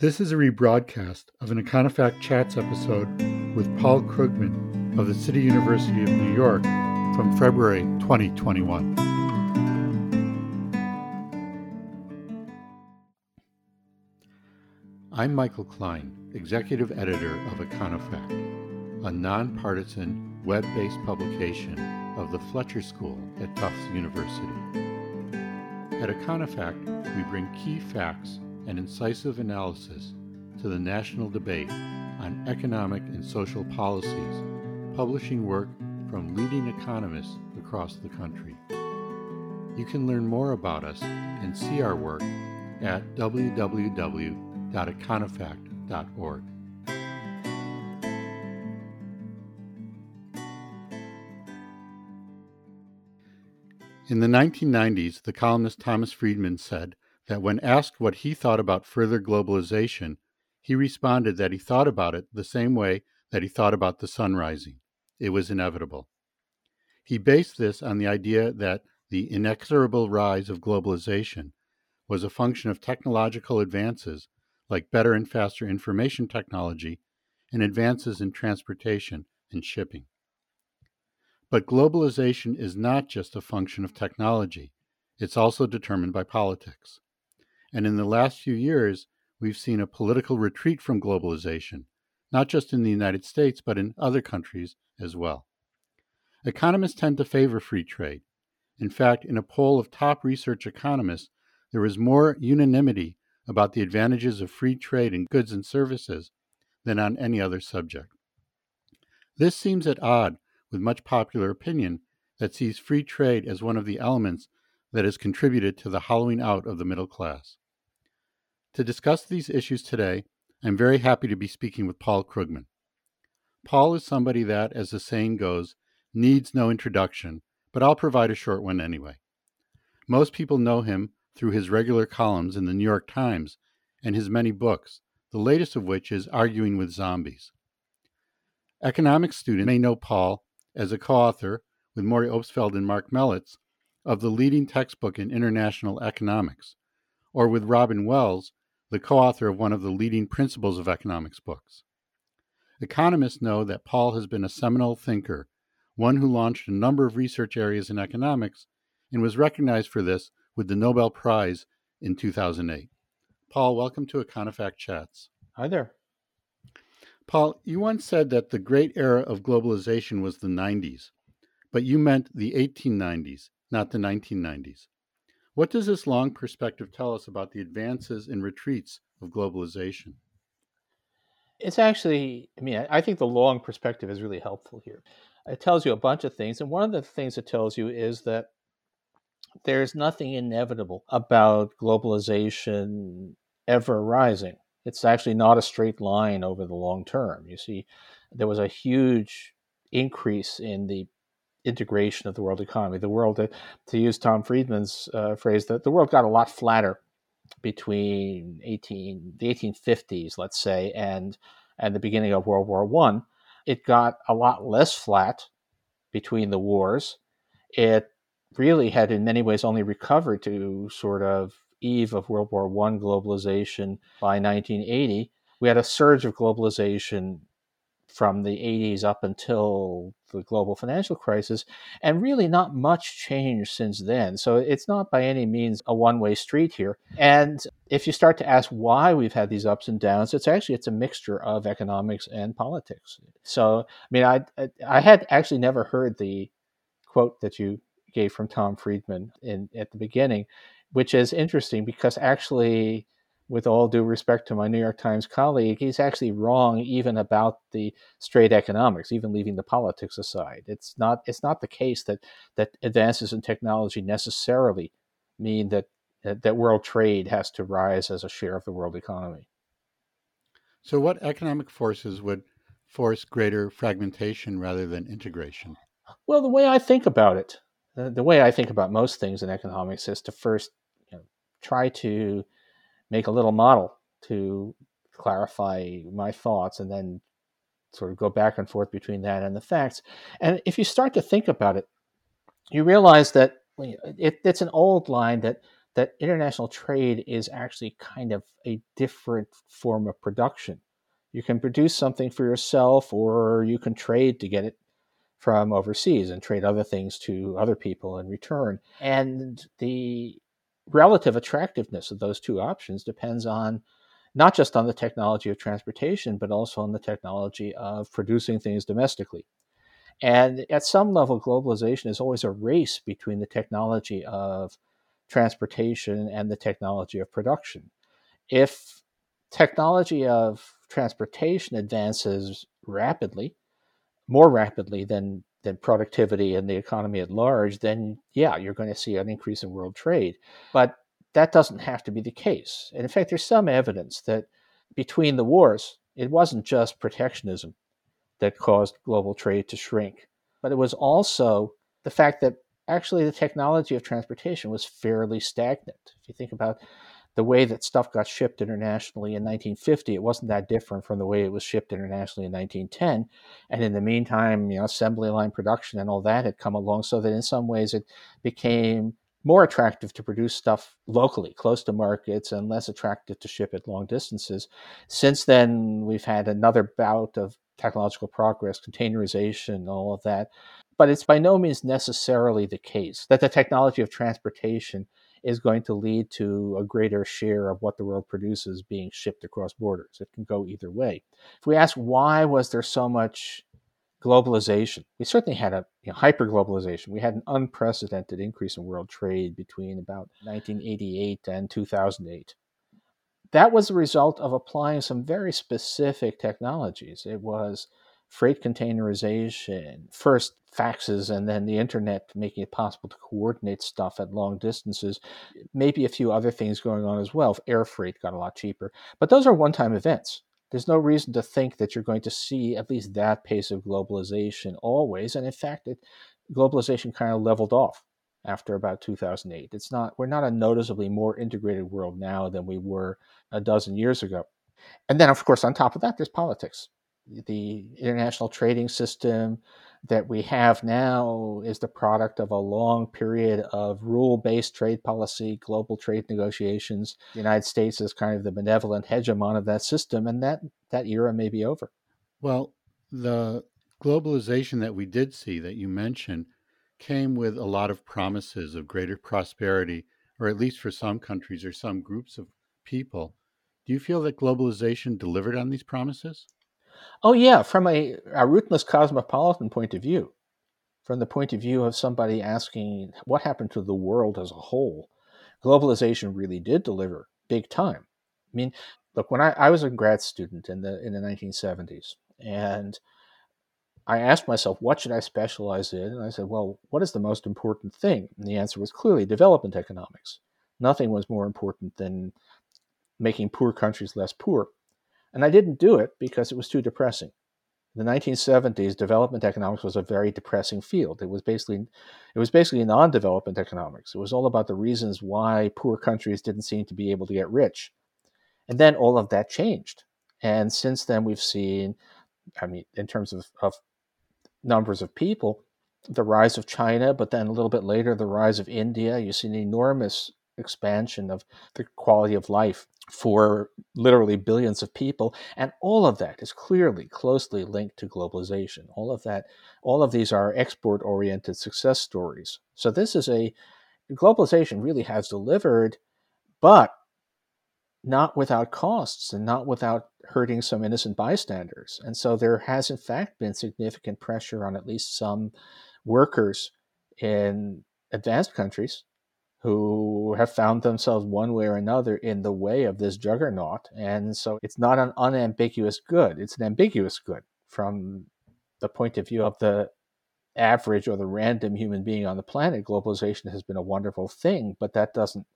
This is a rebroadcast of an Econofact Chats episode with Paul Krugman of the City University of New York from February 2021. I'm Michael Klein, Executive Editor of Econofact, a nonpartisan web based publication of the Fletcher School at Tufts University. At Econofact, we bring key facts and incisive analysis to the national debate on economic and social policies, publishing work from leading economists across the country. You can learn more about us and see our work at www.econofact.org. In the 1990s, the columnist Thomas Friedman said that when asked what he thought about further globalization, he responded that he thought about it the same way that he thought about the sun rising. It was inevitable. He based this on the idea that the inexorable rise of globalization was a function of technological advances like better and faster information technology and advances in transportation and shipping. But globalization is not just a function of technology, it's also determined by politics. And in the last few years, we've seen a political retreat from globalization, not just in the United States, but in other countries as well. Economists tend to favor free trade. In fact, in a poll of top research economists, there was more unanimity about the advantages of free trade in goods and services than on any other subject. This seems at odds with much popular opinion that sees free trade as one of the elements that has contributed to the hollowing out of the middle class. To discuss these issues today, I'm very happy to be speaking with Paul Krugman. Paul is somebody that, as the saying goes, needs no introduction, but I'll provide a short one anyway. Most people know him through his regular columns in the New York Times and his many books, the latest of which is Arguing with Zombies. Economics students may know Paul as a co author with Maury Obstfeld and Marc Melitz of the leading textbook in international economics, or with Robin Wells, the co author of one of the leading principles of economics books. Economists know that Paul has been a seminal thinker, one who launched a number of research areas in economics and was recognized for this with the Nobel Prize in 2008. Paul, welcome to Econofact Chats. Hi there. Paul, you once said that the great era of globalization was the 90s, but you meant the 1890s, not the 1990s. What does this long perspective tell us about the advances and retreats of globalization? It's actually, I mean, I think the long perspective is really helpful here. It tells you a bunch of things. And one of the things it tells you is that there's nothing inevitable about globalization ever rising it's actually not a straight line over the long term. You see, there was a huge increase in the integration of the world economy. The world, to, to use Tom Friedman's uh, phrase, that the world got a lot flatter between 18 the 1850s, let's say, and and the beginning of World War One. It got a lot less flat between the wars. It really had, in many ways, only recovered to sort of eve of World War I globalization by 1980. We had a surge of globalization from the 80s up until the global financial crisis, and really not much changed since then. So it's not by any means a one-way street here. And if you start to ask why we've had these ups and downs, it's actually it's a mixture of economics and politics. So I mean, I I had actually never heard the quote that you gave from Tom Friedman in at the beginning, which is interesting because actually, with all due respect to my New York Times colleague, he's actually wrong even about the straight economics, even leaving the politics aside. It's not it's not the case that that advances in technology necessarily mean that that world trade has to rise as a share of the world economy. So, what economic forces would force greater fragmentation rather than integration? Well, the way I think about it, the, the way I think about most things in economics is to first you know, try to make a little model to clarify my thoughts and then sort of go back and forth between that and the facts. And if you start to think about it, you realize that it, it's an old line that that international trade is actually kind of a different form of production. You can produce something for yourself, or you can trade to get it from overseas and trade other things to other people in return. And the relative attractiveness of those two options depends on not just on the technology of transportation, but also on the technology of producing things domestically. And at some level, globalization is always a race between the technology of transportation and the technology of production. If technology of transportation advances rapidly, more rapidly than than productivity and the economy at large, then yeah, you're going to see an increase in world trade. But that doesn't have to be the case. And in fact, there's some evidence that between the wars, it wasn't just protectionism that caused global trade to shrink, but it was also the fact that actually the technology of transportation was fairly stagnant. If you think about the way that stuff got shipped internationally in 1950, it wasn't that different from the way it was shipped internationally in 1910. And in the meantime, you know, assembly line production and all that had come along, so that in some ways it became more attractive to produce stuff locally, close to markets, and less attractive to ship it long distances. Since then, we've had another bout of technological progress, containerization, all of that. But it's by no means necessarily the case that the technology of transportation is going to lead to a greater share of what the world produces being shipped across borders. It can go either way. If we ask why was there so much globalization, we certainly had a you know, hyper globalization. We had an unprecedented increase in world trade between about 1988 and 2008. That was the result of applying some very specific technologies. It was freight containerization, first faxes and then the internet making it possible to coordinate stuff at long distances. Maybe a few other things going on as well. Air freight got a lot cheaper. But those are one time events. There's no reason to think that you're going to see at least that pace of globalization always. And in fact, it, globalization kind of leveled off after about 2008. It's not we're not a noticeably more integrated world now than we were a dozen years ago. And then of course on top of that there's politics the international trading system that we have now is the product of a long period of rule based trade policy, global trade negotiations. The United States is kind of the benevolent hegemon of that system, and that, that era may be over. Well, the globalization that we did see that you mentioned came with a lot of promises of greater prosperity, or at least for some countries or some groups of people. Do you feel that globalization delivered on these promises? Oh, yeah, from a, a ruthless cosmopolitan point of view, from the point of view of somebody asking what happened to the world as a whole, globalization really did deliver big time. I mean, look, when I, I was a grad student in the in the 1970s, and I asked myself, what should I specialize in? And I said, well, what is the most important thing? And the answer was clearly development economics. Nothing was more important than making poor countries less poor. And I didn't do it because it was too depressing. In the 1970s, development economics was a very depressing field. It was basically it was basically non-development economics. It was all about the reasons why poor countries didn't seem to be able to get rich. And then all of that changed. And since then we've seen I mean in terms of, of numbers of people, the rise of China, but then a little bit later the rise of India. You see an enormous expansion of the quality of life for literally billions of people. And all of that is clearly closely linked to globalization. All of that, all of these are export oriented success stories. So this is a globalization really has delivered, but not without costs and not without hurting some innocent bystanders. And so there has, in fact, been significant pressure on at least some workers in advanced countries who have found themselves one way or another in the way of this juggernaut. And so it's not an unambiguous good, it's an ambiguous good from the point of view of the average or the random human being on the planet. Globalization has been a wonderful thing, but that doesn't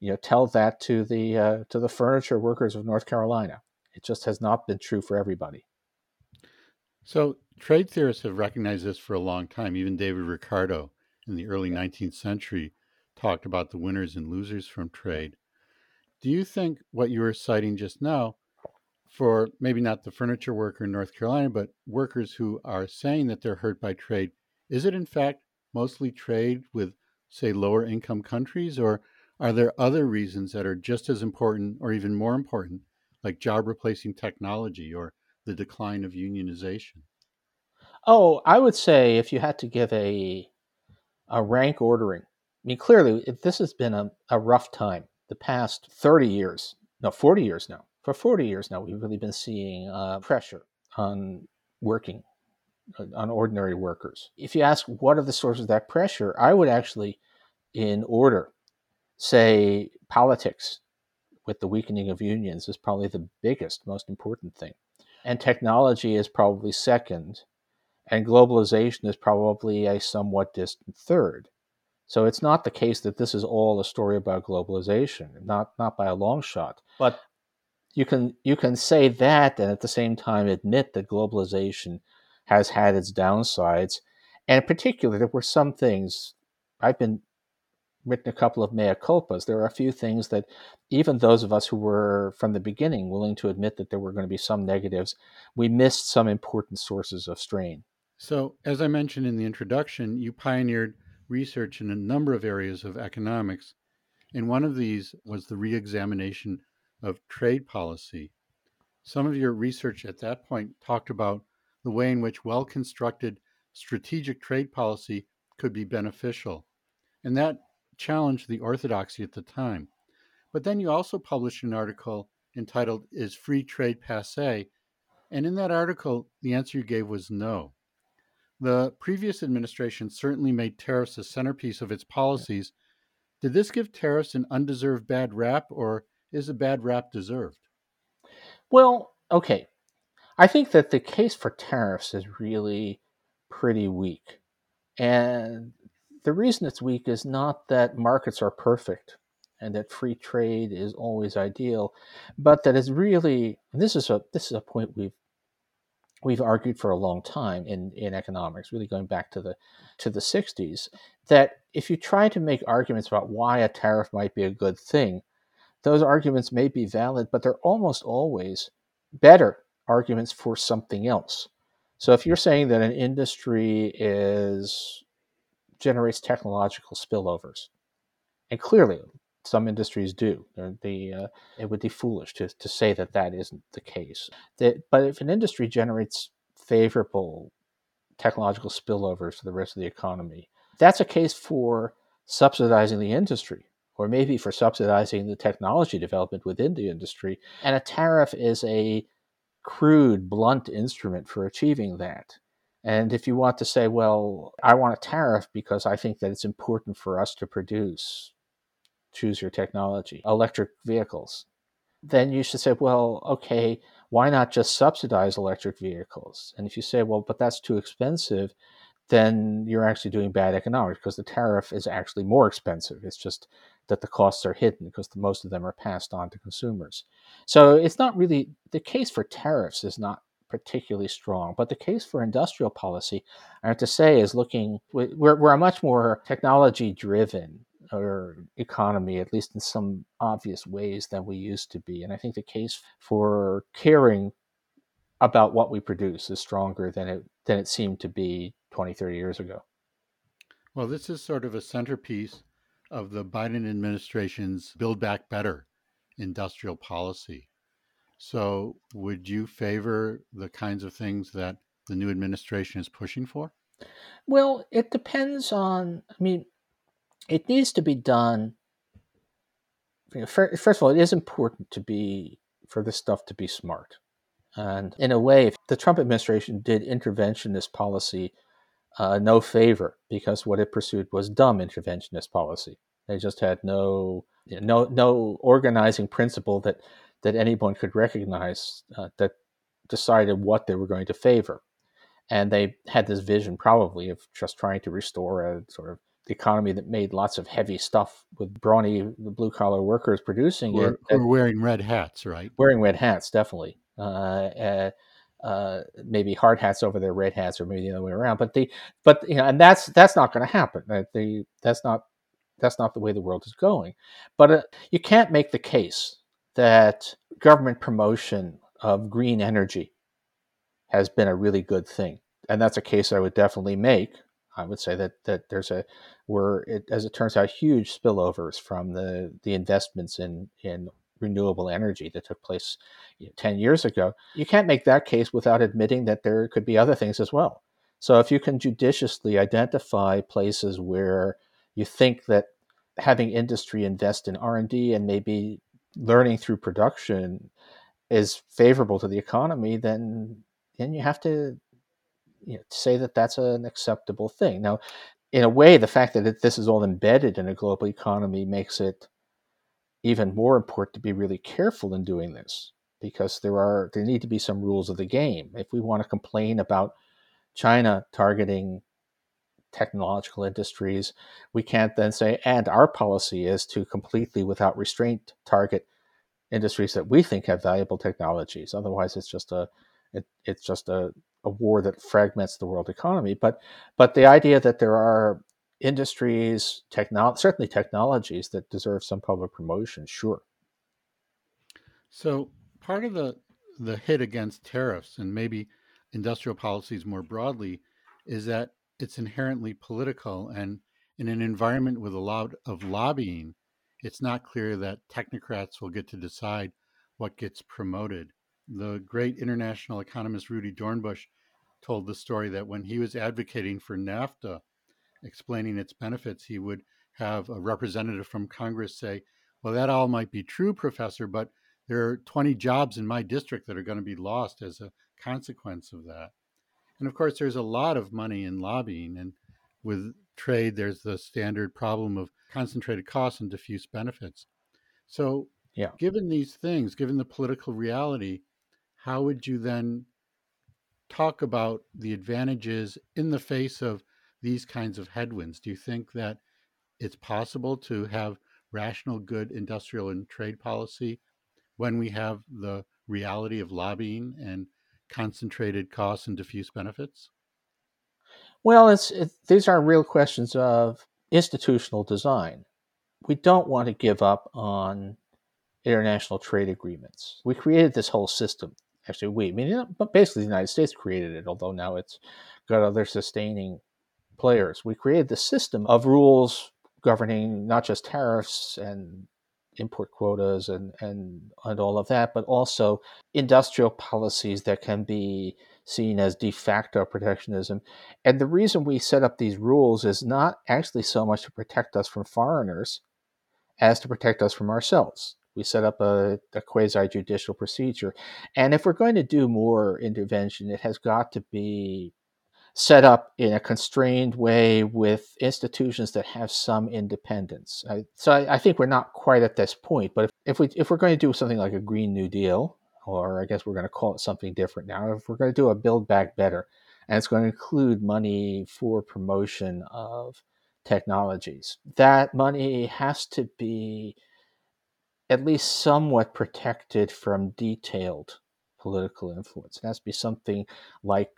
you know tell that to the uh, to the furniture workers of North Carolina. It just has not been true for everybody. So trade theorists have recognized this for a long time. Even David Ricardo in the early 19th century talked about the winners and losers from trade. Do you think what you were citing just now, for maybe not the furniture worker in North Carolina, but workers who are saying that they're hurt by trade, is it in fact mostly trade with, say, lower income countries, or Are there other reasons that are just as important or even more important, like job replacing technology or the decline of unionization? Oh, I would say if you had to give a a rank ordering, mean, clearly this has been a, a rough time. The past 30 years, no, 40 years now. For 40 years now, we've really been seeing uh, pressure on working, uh, on ordinary workers. If you ask what are the sources of that pressure, I would actually, in order, say politics with the weakening of unions is probably the biggest, most important thing. And technology is probably second. And globalization is probably a somewhat distant third. So it's not the case that this is all a story about globalization, not not by a long shot. But you can you can say that and at the same time admit that globalization has had its downsides. And in particular, there were some things I've been written a couple of mea culpas. There are a few things that even those of us who were from the beginning willing to admit that there were going to be some negatives, we missed some important sources of strain. So, as I mentioned in the introduction, you pioneered research in a number of areas of economics, and one of these was the re examination of trade policy. Some of your research at that point talked about the way in which well constructed strategic trade policy could be beneficial. And that challenged the orthodoxy at the time. But then you also published an article entitled Is Free Trade Passe? And in that article, the answer you gave was no. The previous administration certainly made tariffs a centerpiece of its policies. Did this give tariffs an undeserved bad rap, or is a bad rap deserved? Well, okay. I think that the case for tariffs is really pretty weak. And the reason it's weak is not that markets are perfect and that free trade is always ideal, but that it's really this is a this is a point we've we've argued for a long time in, in economics, really going back to the to the 60s, that if you try to make arguments about why a tariff might be a good thing, those arguments may be valid, but they're almost always better arguments for something else. So if you're saying that an industry is generates technological spillovers, and clearly some industries do. Uh, it would be foolish to, to say that that isn't the case. That, but if an industry generates favorable technological spillovers to the rest of the economy, that's a case for subsidizing the industry or maybe for subsidizing the technology development within the industry. And a tariff is a crude, blunt instrument for achieving that. And if you want to say, well, I want a tariff because I think that it's important for us to produce choose your technology, electric vehicles, then you should say, well, okay, why not just subsidize electric vehicles? And if you say, well, but that's too expensive, then you're actually doing bad economics because the tariff is actually more expensive. It's just that the costs are hidden because the, most of them are passed on to consumers. So it's not really the case for tariffs is not particularly strong, but the case for industrial policy, I have to say, is looking we're, we're a much more technology driven or economy, at least in some obvious ways, than we used to be. And I think the case for caring about what we produce is stronger than it than it seemed to be 20, 30 years ago. Well, this is sort of a centerpiece of the Biden administration's Build Back Better industrial policy. So, would you favor the kinds of things that the new administration is pushing for? Well, it depends on, I mean, it needs to be done. You know, first of all, it is important to be for this stuff to be smart. And in a way, the Trump administration did interventionist policy uh, no favor because what it pursued was dumb interventionist policy. They just had no no no organizing principle that that anyone could recognize uh, that decided what they were going to favor. And they had this vision probably of just trying to restore a sort of economy that made lots of heavy stuff with brawny blue collar workers producing we're, it. We're wearing red hats, right? Wearing red hats, definitely. Uh, uh, uh, maybe hard hats over their red hats, or maybe the other way around. But the but you know, and that's that's not going to happen. The that's not that's not the way the world is going. But uh, you can't make the case that government promotion of green energy has been a really good thing, and that's a case I would definitely make I would say that that there's a were it, as it turns out huge spillovers from the the investments in in renewable energy that took place you know, 10 years ago. You can't make that case without admitting that there could be other things as well. So if you can judiciously identify places where you think that having industry invest in R&D and maybe learning through production is favorable to the economy, then then you have to you know, say that that's an acceptable thing. Now, in a way, the fact that this is all embedded in a global economy makes it even more important to be really careful in doing this because there are there need to be some rules of the game. If we want to complain about China targeting technological industries, we can't then say, and our policy is to completely, without restraint, target industries that we think have valuable technologies. Otherwise, it's just a it, it's just a, a war that fragments the world economy. But but the idea that there are industries, techno- certainly technologies that deserve some public promotion, sure. So part of the the hit against tariffs and maybe industrial policies more broadly is that it's inherently political and in an environment with a lot of lobbying it's not clear that technocrats will get to decide what gets promoted the great international economist Rudi Dornbusch told the story that when he was advocating for nafta explaining its benefits he would have a representative from congress say well that all might be true professor but there are 20 jobs in my district that are going to be lost as a consequence of that. And of course, there's a lot of money in lobbying, and with trade, there's the standard problem of concentrated costs and diffuse benefits. So, yeah. given these things, given the political reality, how would you then talk about the advantages in the face of these kinds of headwinds? Do you think that it's possible to have rational, good industrial and trade policy when we have the reality of lobbying and concentrated costs and diffuse benefits? Well, it's it, these are real questions of institutional design. We don't want to give up on international trade agreements. We created this whole system. Actually, we, I mean, but basically the United States created it, although now it's got other sustaining players. We created the system of rules governing not just tariffs and import quotas and, and, and all of that, but also industrial policies that can be seen as de facto protectionism. And the reason we set up these rules is not actually so much to protect us from foreigners as to protect us from ourselves. We set up a, a quasi judicial procedure. And if we're going to do more intervention, it has got to be set up in a constrained way with institutions that have some independence. I, so I, I, think we're not quite at this point. But if, if we if we're going to do something like a Green New Deal, or I guess we're going to call it something different now, if we're going to do a Build Back Better, and it's going to include money for promotion of technologies, that money has to be at least somewhat protected from detailed political influence. It has to be something like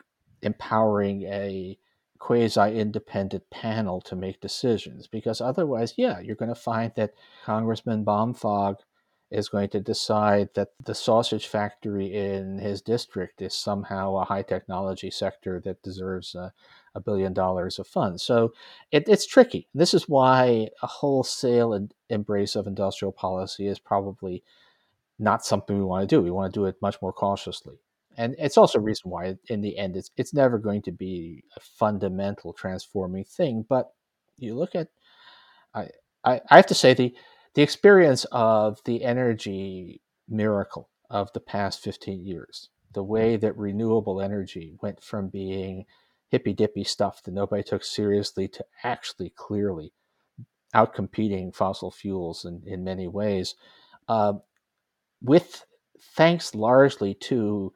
empowering a quasi independent panel to make decisions because otherwise, yeah, you're going to find that Congressman Baumfog is going to decide that the sausage factory in his district is somehow a high technology sector that deserves a, a billion dollars of funds. So it, it's tricky. This is why a wholesale embrace of industrial policy is probably not something we want to do. We want to do it much more cautiously and it's also a reason why in the end it's it's never going to be a fundamental transforming thing but you look at i i, I have to say the the experience of the energy miracle of the past 15 years the way that renewable energy went from being hippy dippy stuff that nobody took seriously to actually clearly outcompeting fossil fuels in, in many ways uh, with thanks largely to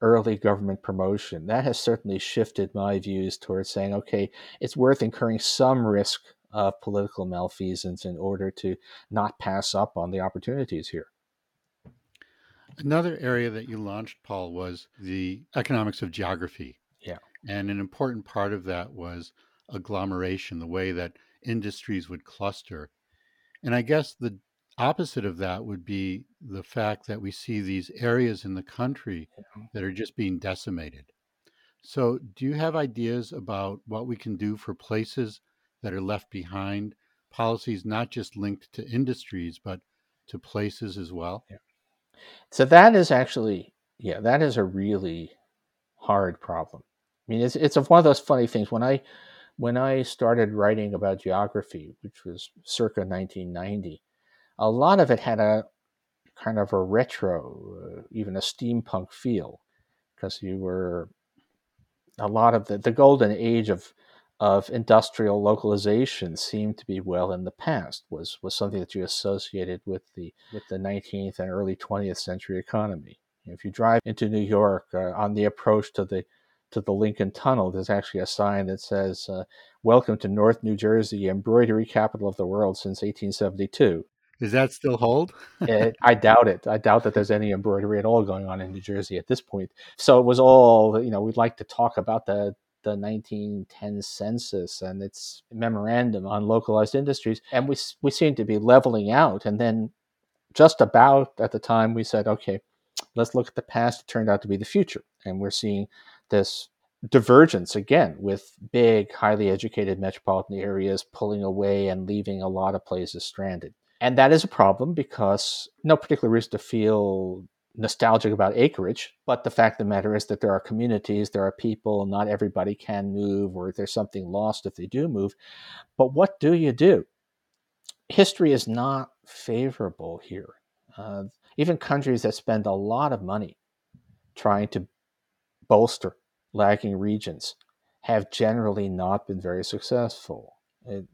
early government promotion. That has certainly shifted my views towards saying, okay, it's worth incurring some risk of political malfeasance in order to not pass up on the opportunities here. Another area that you launched, Paul, was the economics of geography. Yeah. And an important part of that was agglomeration, the way that industries would cluster. And I guess the opposite of that would be the fact that we see these areas in the country that are just being decimated. So, do you have ideas about what we can do for places that are left behind? Policies not just linked to industries, but to places as well? Yeah. So, that is actually, yeah, that is a really hard problem. I mean, it's, it's one of those funny things. When I when I started writing about geography, which was circa 1990, a lot of it had a kind of a retro, uh, even a steampunk feel, because you were a lot of the, the golden age of of industrial localization seemed to be well in the past was was something that you associated with the with the 19th and early 20th century economy. If you drive into New York uh, on the approach to the to the Lincoln Tunnel, there's actually a sign that says, uh, "Welcome to North New Jersey, embroidery capital of the world since 1872." Does that still hold? it, I doubt it. I doubt that there's any embroidery at all going on in New Jersey at this point. So it was all, you know, we'd like to talk about the the 1910 census and its memorandum on localized industries, and we we seem to be leveling out. And then, just about at the time, we said, okay, let's look at the past. It turned out to be the future, and we're seeing this divergence again with big, highly educated metropolitan areas pulling away and leaving a lot of places stranded. And that is a problem because no particular reason to feel nostalgic about acreage, but the fact of the matter is that there are communities, there are people, not everybody can move, or there's something lost if they do move. But what do you do? History is not favorable here. Uh, even countries that spend a lot of money trying to bolster lagging regions have generally not been very successful. It,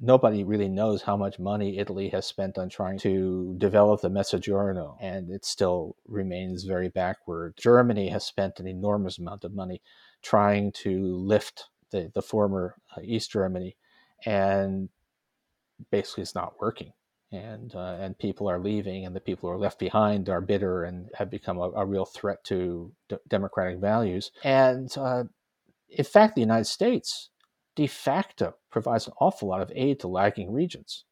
nobody really knows how much money Italy has spent on trying to develop the Mezzogiorno, and it still remains very backward. Germany has spent an enormous amount of money trying to lift the, the former uh, East Germany, and basically it's not working. And uh, and people are leaving, and the people who are left behind are bitter and have become a, a real threat to d- democratic values. And uh, in fact, the United States de facto provides an awful lot of aid to lagging regions.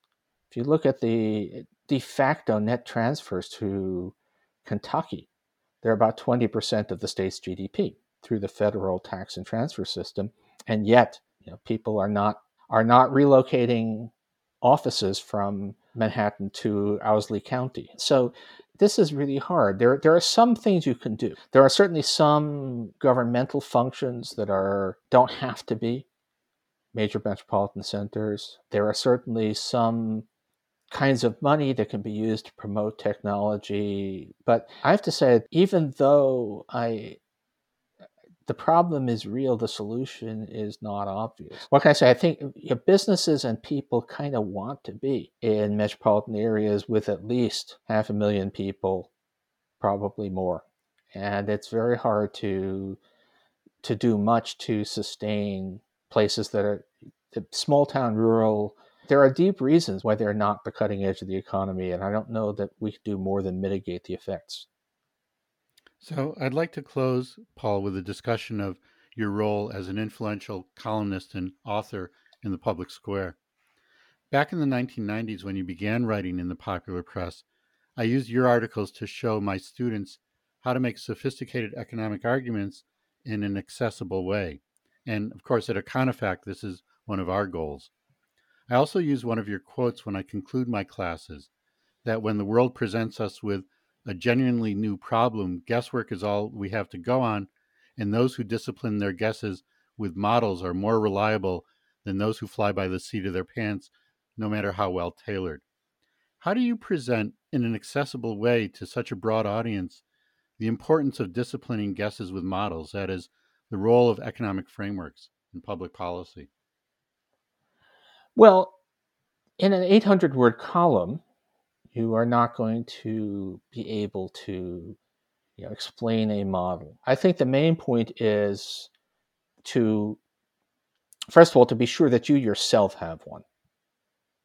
If you look at the de facto net transfers to Kentucky, they're about 20% of the state's GDP through the federal tax and transfer system. And yet, you know, people are not are not relocating offices from Manhattan to Owsley County. So this is really hard. There, there are some things you can do. There are certainly some governmental functions that are don't have to be major metropolitan centers. There are certainly some kinds of money that can be used to promote technology. But I have to say, even though I the problem is real, the solution is not obvious. What can I say? I think businesses and people kind of want to be in metropolitan areas with at least half a million people, probably more. And it's very hard to to do much to sustain places that are small town, rural. There are deep reasons why they're not the cutting edge of the economy, and I don't know that we can do more than mitigate the effects. So, I'd like to close, Paul, with a discussion of your role as an influential columnist and author in the public square. Back in the 1990s, when you began writing in the popular press, I used your articles to show my students how to make sophisticated economic arguments in an accessible way. And of course, at Econofact, this is one of our goals. I also use one of your quotes when I conclude my classes that when the world presents us with a genuinely new problem, guesswork is all we have to go on, and those who discipline their guesses with models are more reliable than those who fly by the seat of their pants, no matter how well tailored. How do you present in an accessible way to such a broad audience the importance of disciplining guesses with models, that is, the role of economic frameworks in public policy? Well, in an 800 word column, you are not going to be able to you know, explain a model. I think the main point is to, first of all, to be sure that you yourself have one.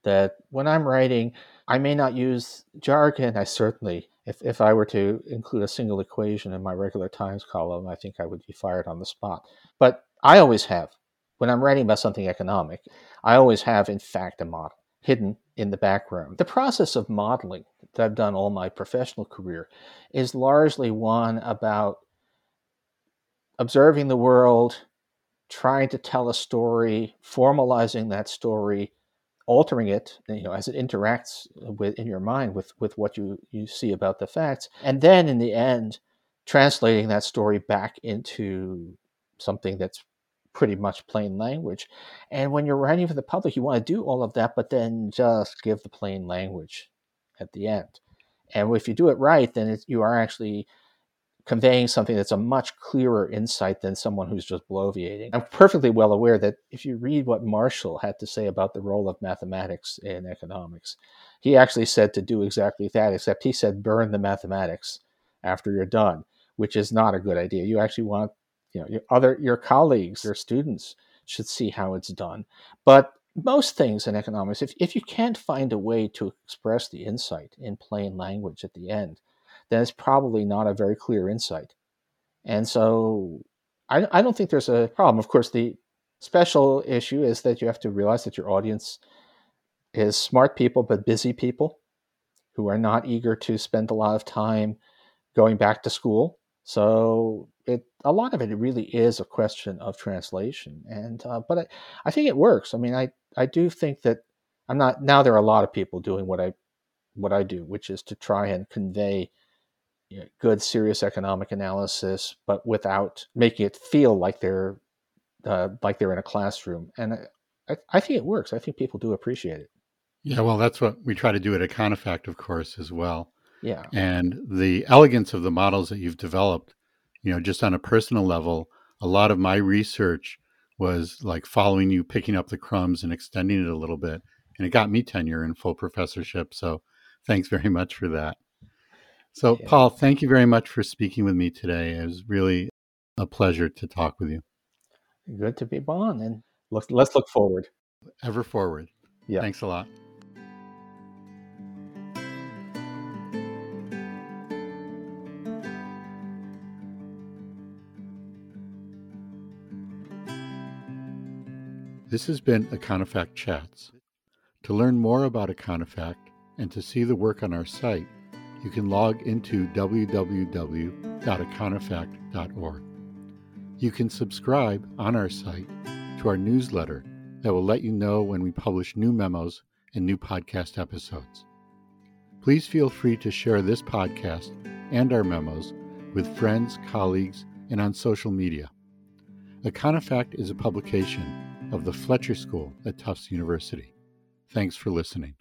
That when I'm writing, I may not use jargon. I certainly if, if I were to include a single equation in my regular Times column, I think I would be fired on the spot. But I always have, when I'm writing about something economic, I always have, in fact, a model hidden in the background. The process of modeling that I've done all my professional career is largely one about observing the world, trying to tell a story, formalizing that story, altering it, you know, mm-hmm. as it interacts uh, with in your mind with with what you you see about the facts, and then in the end, translating that story back into something that's pretty much plain language. And when you're writing for the public, you want to do all of that, but then just give the plain language at the end. And if you do it right, then you are actually conveying something that's a much clearer insight than someone who's just bloviating. I'm perfectly well aware that if you read what Marshall had to say about the role of mathematics in economics, he actually said to do exactly that, except he said burn the mathematics after you're done, which is not a good idea. You actually want you know your other your colleagues, your students should see how it's done. But most things in economics, if, if you can't find a way to express the insight in plain language at the end, then it's probably not a very clear insight. And so I, I don't think there's a problem. Of course, the special issue is that you have to realize that your audience is smart people, but busy people who are not eager to spend a lot of time going back to school. So it a lot of it really is a question of translation, and uh, but I, I think it works. I mean, I I do think that I'm not now. There are a lot of people doing what I what I do, which is to try and convey you know, good, serious economic analysis, but without making it feel like they're uh, like they're in a classroom. And I, I think it works. I think people do appreciate it. Yeah, well, that's what we try to do at Econofact, of course, as well. Yeah. And the elegance of the models that you've developed, you know, just on a personal level, a lot of my research was like following you, picking up the crumbs and extending it a little bit. And it got me tenure and full professorship. So thanks very much for that. So, yeah. Paul, thank you very much for speaking with me today. It was really a pleasure to talk with you. Good to be on, and look, let's look forward. Ever forward. Yeah. Thanks a lot. This has been Econofact Chats. To learn more about Econofact and to see the work on our site, you can log into www.econofact.org. You can subscribe on our site to our newsletter that will let you know when we publish new memos and new podcast episodes. Please feel free to share this podcast and our memos with friends, colleagues, and on social media. Econofact is a publication of the Fletcher School at Tufts University. Thanks for listening.